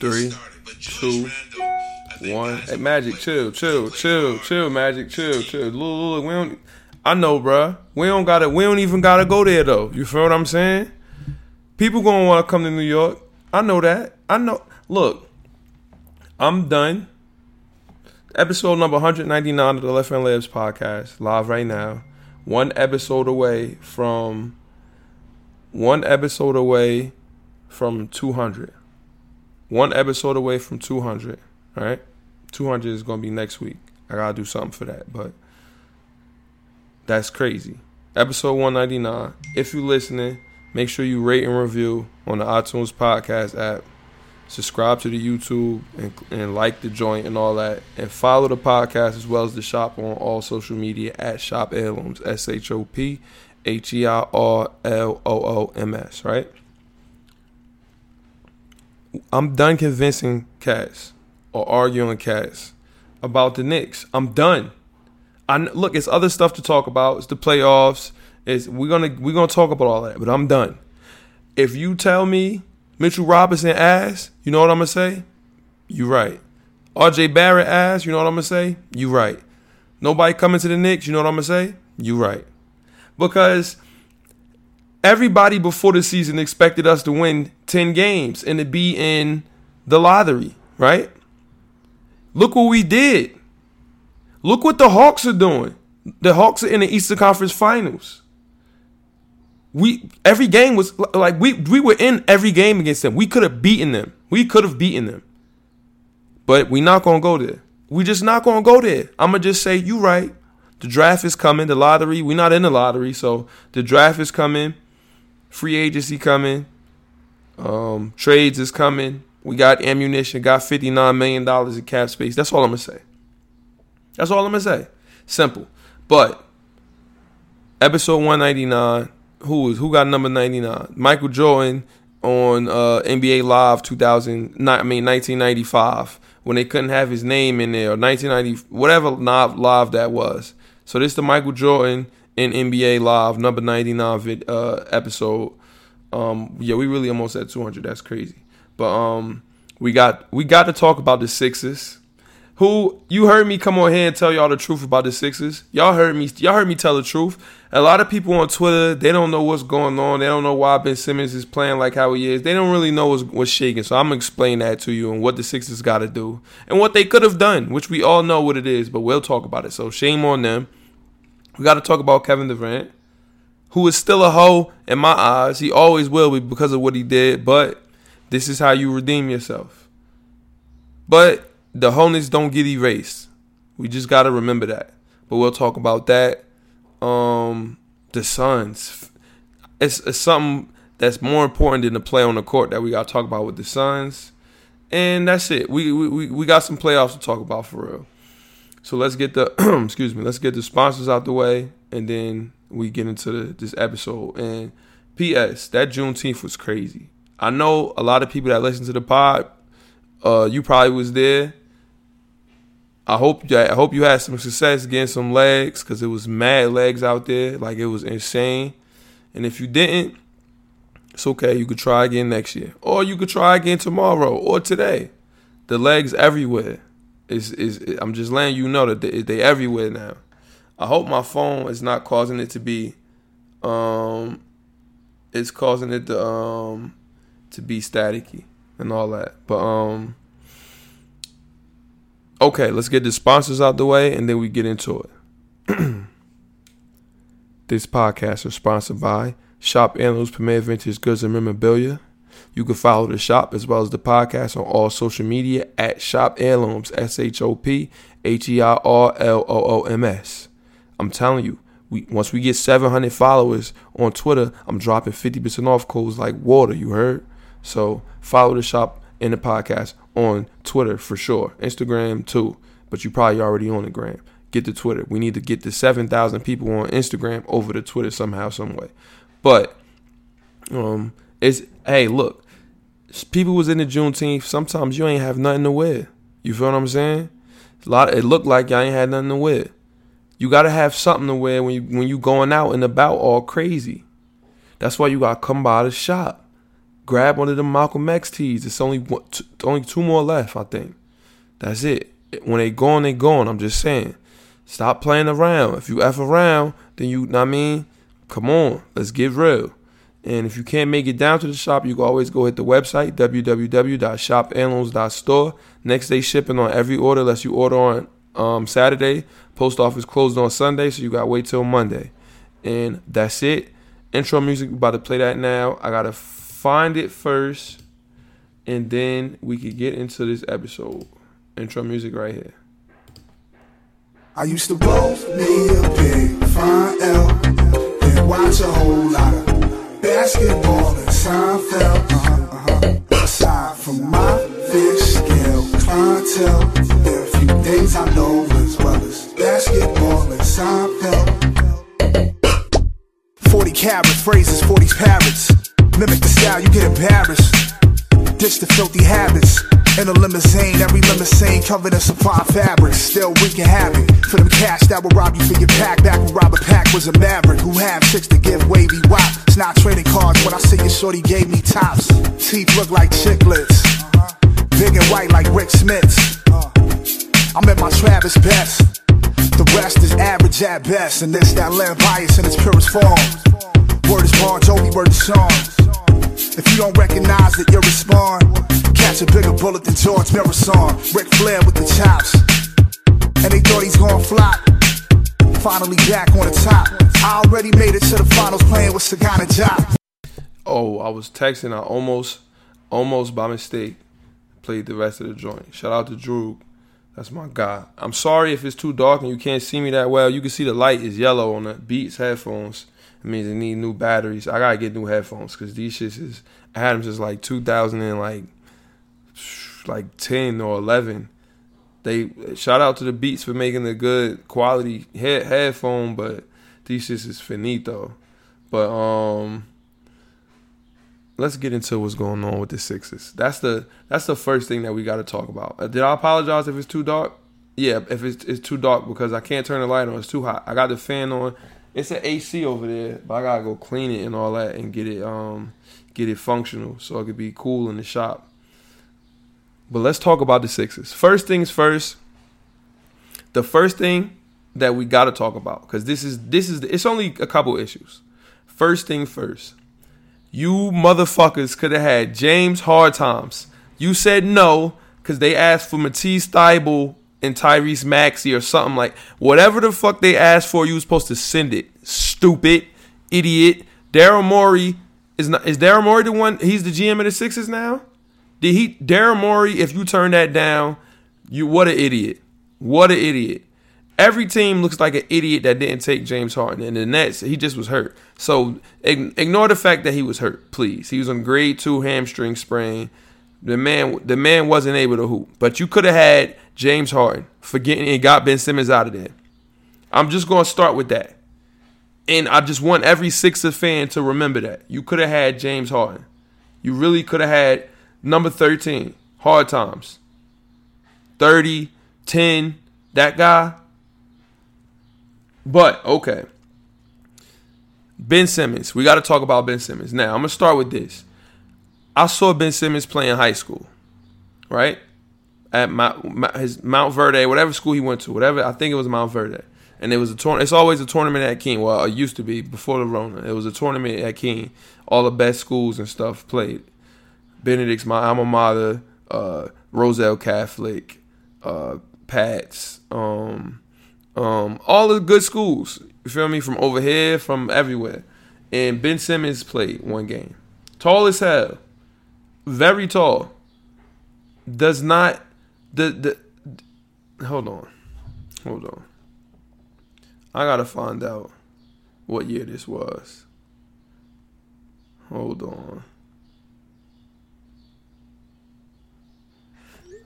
three, two, one. Hey, Magic, chill, chill, chill, chill, Magic, chill, chill. Look, we don't. I know, bruh. We don't gotta. We don't even gotta go there though. You feel what I'm saying? People gonna want to come to New York. I know that. I know. Look, I'm done. Episode number 199 of the Left Hand Layups podcast, live right now. One episode away from. One episode away from 200. One episode away from 200. All right, 200 is gonna be next week. I gotta do something for that, but that's crazy. Episode 199. If you're listening, make sure you rate and review on the iTunes podcast app. Subscribe to the YouTube and, and like the joint and all that. And follow the podcast as well as the shop on all social media at Shop Heirlooms. S H O P H E I R L O O M S, right? I'm done convincing cats or arguing cats about the Knicks. I'm done. I look, it's other stuff to talk about. It's the playoffs. It's we're gonna we're gonna talk about all that, but I'm done. If you tell me Mitchell Robinson ass, you know what I'm gonna say? You right. RJ Barrett ass, you know what I'm gonna say? You right. Nobody coming to the Knicks, you know what I'm gonna say? You right. Because everybody before the season expected us to win 10 games and to be in the lottery, right? Look what we did. Look what the Hawks are doing. The Hawks are in the Eastern Conference Finals. We every game was like we we were in every game against them. We could have beaten them. We could have beaten them. But we not gonna go there. We just not gonna go there. I'ma just say you right. The draft is coming. The lottery. We're not in the lottery, so the draft is coming. Free agency coming. Um, trades is coming. We got ammunition. Got fifty nine million dollars in cap space. That's all I'm gonna say. That's all I'm gonna say. Simple. But episode 199, who is who got number 99? Michael Jordan on uh, NBA Live 2000. I mean 1995 when they couldn't have his name in there or 1990 whatever live that was. So this is the Michael Jordan in NBA Live number 99 vid, uh, episode. Um, yeah, we really almost at 200. That's crazy. But um, we got we got to talk about the Sixers who you heard me come on here and tell y'all the truth about the Sixers. Y'all heard me. Y'all heard me tell the truth. A lot of people on Twitter they don't know what's going on. They don't know why Ben Simmons is playing like how he is. They don't really know what's, what's shaking. So I'm gonna explain that to you and what the Sixers got to do and what they could have done, which we all know what it is. But we'll talk about it. So shame on them. We got to talk about Kevin Durant, who is still a hoe in my eyes. He always will be because of what he did. But this is how you redeem yourself. But the wholeness don't get erased. We just got to remember that. But we'll talk about that. Um, the Suns. It's, it's something that's more important than the play on the court that we got to talk about with the Suns. And that's it. We, we we got some playoffs to talk about for real. So let's get the excuse me. Let's get the sponsors out the way, and then we get into the, this episode. And P.S. That Juneteenth was crazy. I know a lot of people that listen to the pod. Uh, you probably was there. I hope I hope you had some success getting some legs because it was mad legs out there, like it was insane. And if you didn't, it's okay. You could try again next year, or you could try again tomorrow or today. The legs everywhere. Is is I'm just letting you know that they they everywhere now. I hope my phone is not causing it to be, um, it's causing it to um to be staticky and all that. But um Okay, let's get the sponsors out the way and then we get into it. this podcast is sponsored by Shop Heirlooms Premier Vintage Goods and Memorabilia. You can follow the shop as well as the podcast on all social media at Shop Heirlooms, S H O P H E I R L O O M S. I'm telling you, we once we get 700 followers on Twitter, I'm dropping 50% off codes like water, you heard? So follow the shop and the podcast on Twitter for sure, Instagram too. But you probably already on the gram. Get to Twitter. We need to get the seven thousand people on Instagram over to Twitter somehow, some way. But um, it's hey, look, people was in the Juneteenth. Sometimes you ain't have nothing to wear. You feel what I'm saying? A lot. It looked like y'all ain't had nothing to wear. You gotta have something to wear when you when you going out and about all crazy. That's why you gotta come by the shop. grab one of them Malcolm X tees. It's only one, t- only two more left, I think. That's it. When they gone, they gone. I'm just saying. Stop playing around. If you F around, then you, know what I mean, come on, let's get real. And if you can't make it down to the shop, you can always go hit the website, www.shopheirlooms.store. Next day shipping on every order, unless you order on um, Saturday. Post office closed on Sunday, so you got to wait till Monday. And that's it. Intro music, about to play that now. I got to find it first, and then we could get into this episode. Intro music right here. I used to roll me a big fine L and watch a whole lot of basketball and Seinfeld. Uh-huh, uh-huh. Aside from my fish scale clientele, there are a few things I know as well as basketball and Seinfeld. 40 carats, phrases, 40 parrots. Mimic the style, you get embarrassed. Ditch the filthy habits. In a limousine, every limousine covered in supply fabrics. Still wreaking havoc for them cash that will rob you for your pack. Back when Robert Pack was a maverick who had chicks to give wavy wop. It's not trading cards when I see your shorty gave me tops. Teeth look like chiclets. Big and white like Rik Smits. I'm at my Travis best. The rest is average at best, and this that Len Bias in its purest form. Word is Bon Jovi, word is Sean. If you don't recognize it, you'll respond. Catch a bigger bullet than George Muresan. Ric Flair with the chops. And they thought he's gonna flop. Finally back on the top. I already made it to the finals playing with Sagana Job. Oh, I was texting. I almost, almost by mistake, played the rest of the joint. Shout out to Drew. That's my guy. I'm sorry if it's too dark and you can't see me that well. You can see the light is yellow on the Beats headphones. It means they need new batteries. I gotta get new headphones because these shits is I them since like 2000 and like like 10 or 11. They shout out to the Beats for making a good quality head, headphone, but these shits is finito. But um, let's get into what's going on with the Sixers. That's the that's the first thing that we got to talk about. Uh, did I apologize if it's too dark? Yeah, if it's, it's too dark because I can't turn the light on. It's too hot. I got the fan on. It's an AC over there, but I gotta go clean it and all that and get it um get it functional so it could be cool in the shop. But let's talk about the Sixers. First things first. The first thing that we got to talk about because this is this is the, it's only a couple issues. First thing first. You motherfuckers could have had James Hard Times. You said no because they asked for Matisse Thybulle and Tyrese Maxey or something like whatever the fuck they asked for. You was supposed to send it. Stupid idiot. Daryl Morey is not. Is Daryl Morey the one? He's the GM of the Sixers now. Did he Daryl Morey? If you turn that down, you what an idiot. What an idiot. Every team looks like an idiot that didn't take James Harden, and the Nets he just was hurt. So ignore the fact that he was hurt, please. He was on grade two hamstring sprain. The man, the man wasn't able to hoop. But you could have had James Harden, forgetting and got Ben Simmons out of there. I'm just going to start with that, and I just want every Sixer fan to remember that you could have had James Harden. You really could have had number 13, Hard Times. 30, 10, that guy. But okay. Ben Simmons. We got to talk about Ben Simmons. Now, I'm going to start with this. I saw Ben Simmons play in high school, right? At Mount, his Montverde, whatever school he went to, whatever. I think it was Montverde. And it was a tournament. It's always a tournament at King. Well, it used to be before the Rona. It was a tournament at King. All the best schools and stuff played. Benedict's my alma mater. Uh, Roselle Catholic, uh, Pats, um, um, all the good schools. You feel me? From over here, from everywhere. And Ben Simmons played one game. Tall as hell. Very tall. Does not the the hold on. Hold on. I gotta find out what year this was. Hold on.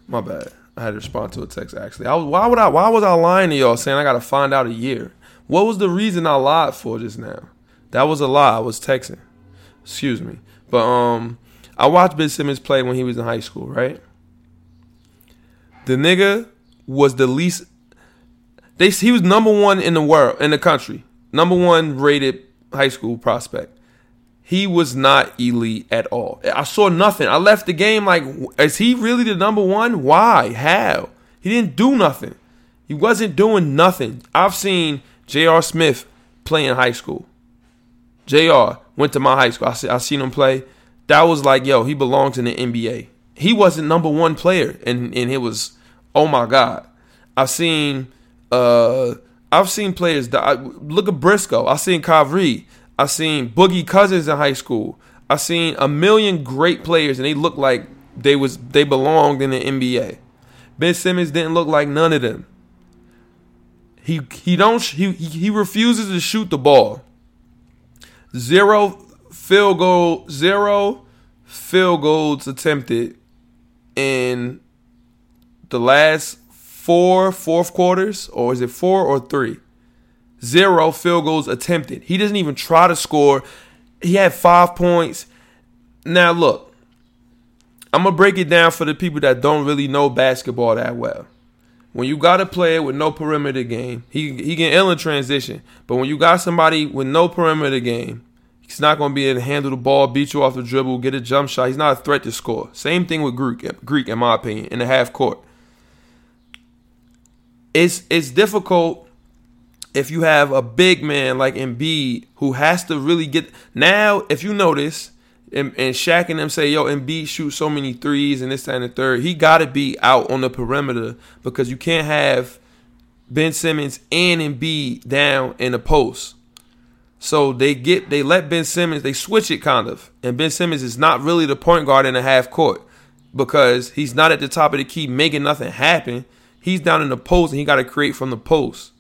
My bad. I had to respond to a text actually. I was, why would I why was I lying to y'all saying I gotta find out a year? What was the reason I lied for just now? That was a lie. I was texting. Excuse me. But um I watched Ben Simmons play when he was in high school, right? The nigga was the least they he was number one in the world in the country. Number one rated high school prospect. he was not elite at all. I saw nothing. I left the game like, is he really the number one? Why? How? He didn't do nothing. He wasn't doing nothing. I've seen J.R. Smith play in high school. J.R. went to my high school. I, see, I seen him play. That was like, yo, he belongs in the NBA. He wasn't number one player, and and it was, oh my god. I've seen, uh, I've seen players. That, look at Briscoe. I've seen Kyrie. I've seen Boogie Cousins in high school. I've seen a million great players, and they looked like they was they belonged in the NBA. Ben Simmons didn't look like none of them. He he don't he he refuses to shoot the ball. Zero field goal, zero field goals attempted in the last four fourth quarters, or is it four or three? Zero field goals attempted. He doesn't even try to score. He had five points. Now, look, I'm going to break it down for the people that don't really know basketball that well. When you got a player with no perimeter game, he, he can ill in transition. But when you got somebody with no perimeter game, he's not going to be able to handle the ball, beat you off the dribble, get a jump shot. He's not a threat to score. Same thing with Greek, Greek in my opinion, in the half court. It's, it's difficult if you have a big man like Embiid who has to really get now, if you notice, and, and Shaq and them say, yo, Embiid shoots so many threes and this, that, and the third, he got to be out on the perimeter because you can't have Ben Simmons and Embiid down in the post. So they get they let Ben Simmons they switch it kind of, and Ben Simmons is not really the point guard in the half court because he's not at the top of the key making nothing happen. He's down in the post and he got to create from the post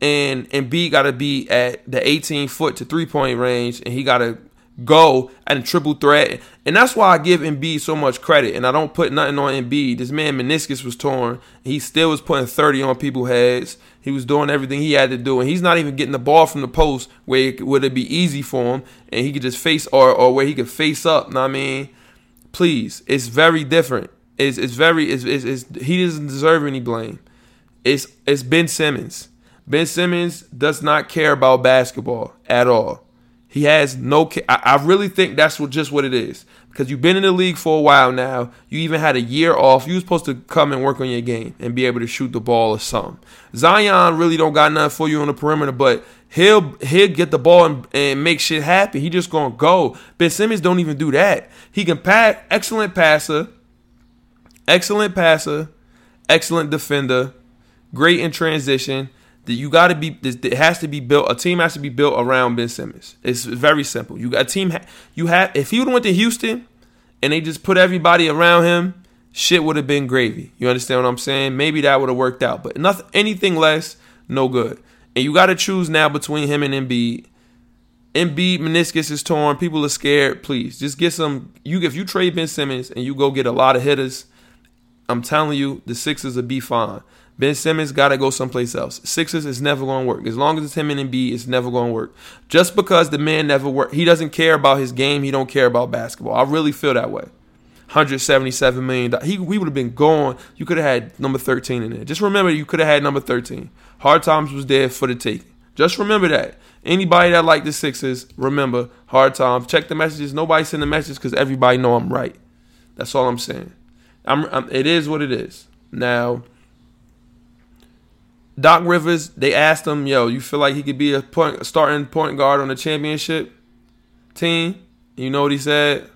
and and B got to be at the 18 foot to three point range, and he got to go at a triple threat. And that's why I give Embiid so much credit. And I don't put nothing on Embiid. This man meniscus was torn. He still was putting 30 on people's heads. He was doing everything he had to do. And he's not even getting the ball from the post where it would it be easy for him and he could just face or or where he could face up. Know I mean? Please. It's very different. It's it's very it's, it's, it's he doesn't deserve any blame. It's it's Ben Simmons. Ben Simmons does not care about basketball at all. He has no. I, really think that's what just what it is because you've been in the league for a while now. You even had a year off. You were supposed to come and work on your game and be able to shoot the ball or something. Zion really don't got nothing for you on the perimeter, but he'll he'll get the ball and, and make shit happen. He just gonna go. Ben Simmons don't even do that. He can pass. Excellent passer. Excellent passer. Excellent defender. Great in transition that you got to be it has to be built a team has to be built around Ben Simmons. It's very simple. You got a team you have if he would went to Houston and they just put everybody around him, shit would have been gravy. You understand what I'm saying? Maybe that would have worked out, but nothing anything less, no good. And you got to choose now between him and Embiid. Embiid meniscus is torn. People are scared. Please just get some. You if you trade Ben Simmons and you go get a lot of hitters, I'm telling you the Sixers will be fine. Ben Simmons got to go someplace else. Sixers is never going to work. As long as it's him and Embiid, it's never going to work. Just because the man never worked, he doesn't care about his game. He don't care about basketball. I really feel that way. 177 million. He we would have been gone. You could have had number 13 in there. Just remember, you could have had number 13. Hard times was there for the taking. Just remember that. Anybody that like the Sixers, remember hard times. Check the messages. Nobody send the message because everybody know I'm right. That's all I'm saying. I'm, I'm, it is what it is. Now Doc Rivers, they asked him, "Yo, you feel like he could be a point, starting point guard on the championship team?" You know what he said?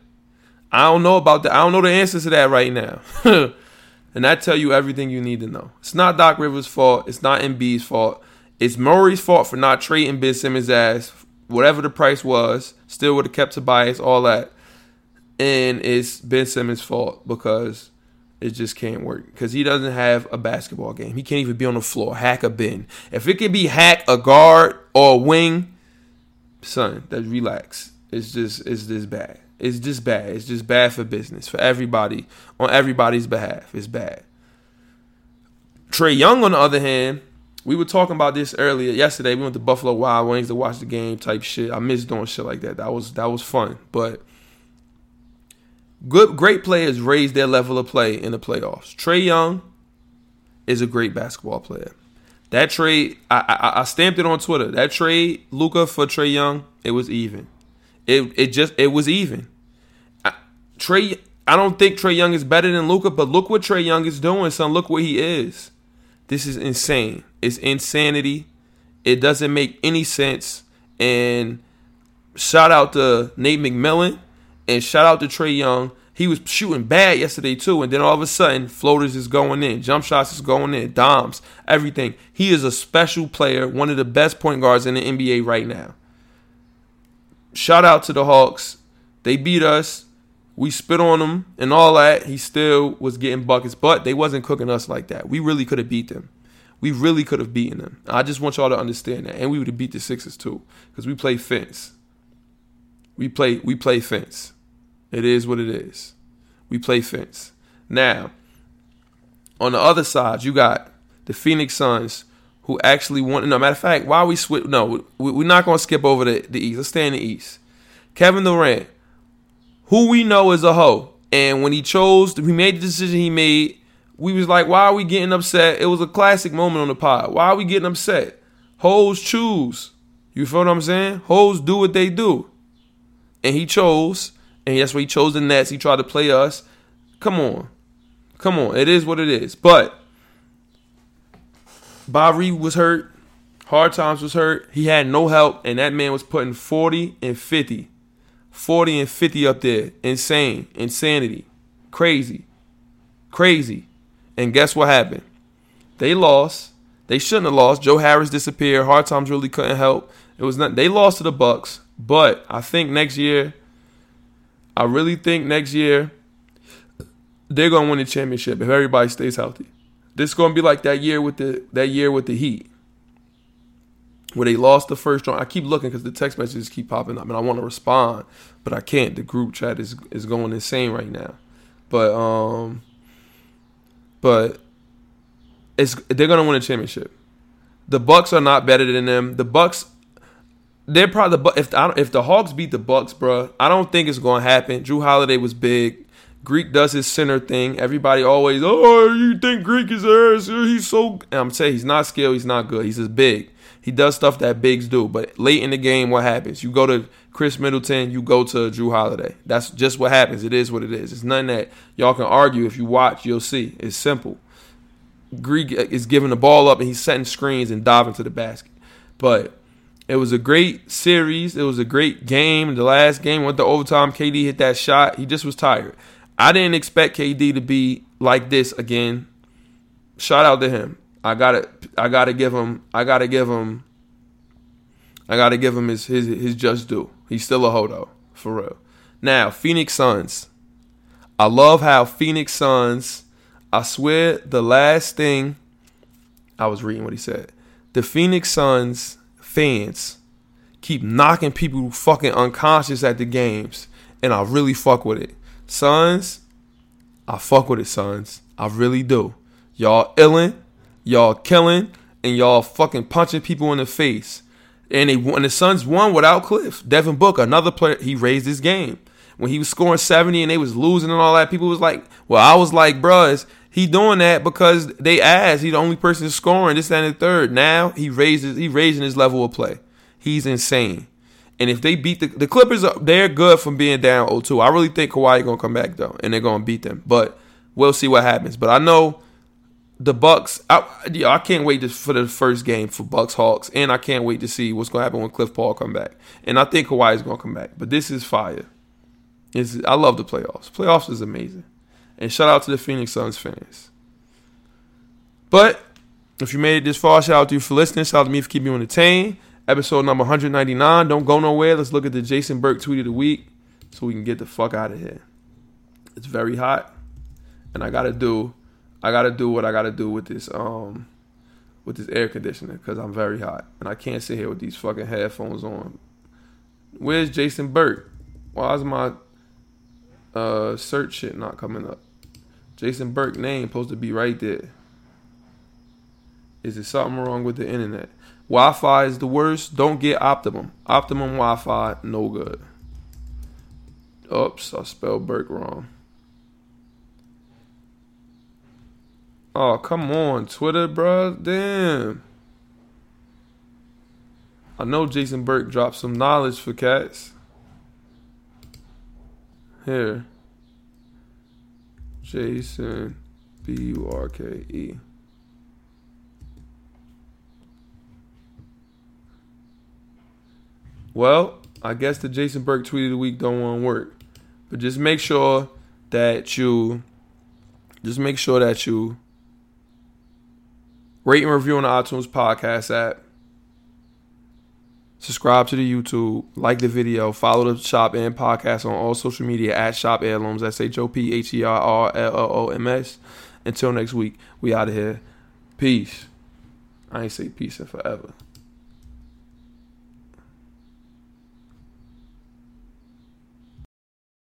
I don't know about that. I don't know the answer to that right now. and I tell you everything you need to know. It's not Doc Rivers' fault. It's not Embiid's fault. It's Murray's fault for not trading Ben Simmons' ass. Whatever the price was, still would have kept Tobias, all that. And it's Ben Simmons' fault because it just can't work because he doesn't have a basketball game. He can't even be on the floor, hack a Ben. If it can be hack a guard or a wing, son, that relax. It's just it's just bad. It's just bad. It's just bad for business for everybody on everybody's behalf. It's bad. Trae Young, on the other hand, we were talking about this earlier yesterday. We went to Buffalo Wild Wings to watch the game type shit. I miss doing shit like that. That was that was fun, but Good, great players raise their level of play in the playoffs. Trae Young is a great basketball player. That trade, I, I, I stamped it on Twitter. That trade, Luka for Trae Young, it was even. It it just it was even. Trae, I don't think Trae Young is better than Luka, but look what Trae Young is doing, son. Look what he is. This is insane. It's insanity. It doesn't make any sense. And shout out to Nate McMillan and shout out to Trae Young. He was shooting bad yesterday too, and then all of a sudden, floaters is going in, jump shots is going in, doms, everything. He is a special player, one of the best point guards in the NBA right now. Shout out to the Hawks. They beat us. We spit on them and all that. He still was getting buckets, but they wasn't cooking us like that. We really could have beat them. We really could have beaten them. I just want y'all to understand that, and we would have beat the Sixers too, because we play fence. We play we play fence. It is what it is. We play fence. Now, on the other side, you got the Phoenix Suns, who actually want. No matter of fact, why we switch? No, we, are not going to skip over the, the East. Let's stay in the East. Kevin Durant, who we know is a hoe, and when he chose, he made the decision he made. We was like, why are we getting upset? It was a classic moment on the pod. Why are we getting upset? Hoes choose. You feel what I'm saying? Hoes do what they do. And he chose and that's why he chose the Nets. He tried to play us. Come on. Come on. It is what it is. But Bobby was hurt. Hard Times was hurt. He had no help, and that man was putting 40 and 50. 40 and 50 up there. Insane. Insanity. Crazy. Crazy. And guess what happened? They lost. They shouldn't have lost. Joe Harris disappeared. Hard Times really couldn't help. It was not they lost to the Bucks, but I think next year I really think next year they're gonna win the championship if everybody stays healthy. This is gonna be like that year with the that year with the Heat, where they lost the first round. I keep looking because the text messages keep popping up, and I want to respond, but I can't. The group chat is is going insane right now. But um, but it's they're gonna win a championship. The Bucks are not better than them. The Bucks they're probably if the, if the Hawks beat the Bucks, bro, I don't think it's to happen. Jrue Holiday was big. Greek does his center thing. Everybody always, oh, you think Greek is there? He's so. And I'm saying he's not skilled. He's not good. He's just big. He does stuff that bigs do. But late in the game, what happens? You go to Khris Middleton. You go to Jrue Holiday. That's just what happens. It is what it is. It's nothing that y'all can argue. If you watch, you'll see. It's simple. Greek is giving the ball up and he's setting screens and diving to the basket. But it was a great series. It was a great game. The last game went to overtime. KD hit that shot. He just was tired. I didn't expect KD to be like this again. Shout out to him. I gotta I gotta give him I gotta give him I gotta give him his his his just due. He's still a hodo, for real. Now, Phoenix Suns. I love how Phoenix Suns, I swear the last thing I was reading what he said. The Phoenix Suns fans keep knocking people fucking unconscious at the games, and I really fuck with it. Sons, I fuck with it, sons. I really do. Y'all illin', y'all killing, and y'all fucking punching people in the face. And they won. The Suns won without Cliff. Devin Booker, another player, he raised his game. When he was scoring 70 and they was losing and all that, people was like, well, I was like, bruh, he doing that because they asked. He's the only person scoring this and the third. Now he raises he raising his level of play. He's insane. And if they beat the the Clippers, they're good from being down 0-2. I really think Kawhi gonna come back though, and they're gonna beat them. But we'll see what happens. But I know the Bucks. I, I can't wait for the first game for Bucks Hawks, and I can't wait to see what's gonna happen when Cliff Paul come back. And I think Kawhi is gonna come back. But this is fire. It's, I love the playoffs. Playoffs is amazing. And shout out to the Phoenix Suns fans. But if you made it this far, shout out to you for listening. Shout out to me for keeping you entertained. Episode number 199. Don't go nowhere. Let's look at the Jason Burke tweet of the week so we can get the fuck out of here. It's very hot. And I gotta do I gotta do what I gotta do with this um with this air conditioner because I'm very hot. And I can't sit here with these fucking headphones on. Where's Jason Burke? Why is my uh, search shit not coming up. Jason Burke name supposed to be right there. Is there something wrong with the internet? Wi-Fi is the worst. Don't get Optimum. Optimum Wi-Fi, no good. Oops, I spelled Burke wrong. Oh, come on, Twitter, bro. Damn. I know Jason Burke dropped some knowledge for cats. here. Jason B U R K E. Well, I guess the Jason Burke tweet of the week don't want to work. But just make sure that you just make sure that you rate and review on the iTunes podcast app. Subscribe to the YouTube, like the video, follow the Shop and podcast on all social media at Shop Heirlooms. S H O P H E R R L O O M S. Until next week, we out of here. Peace. I ain't say peace and forever.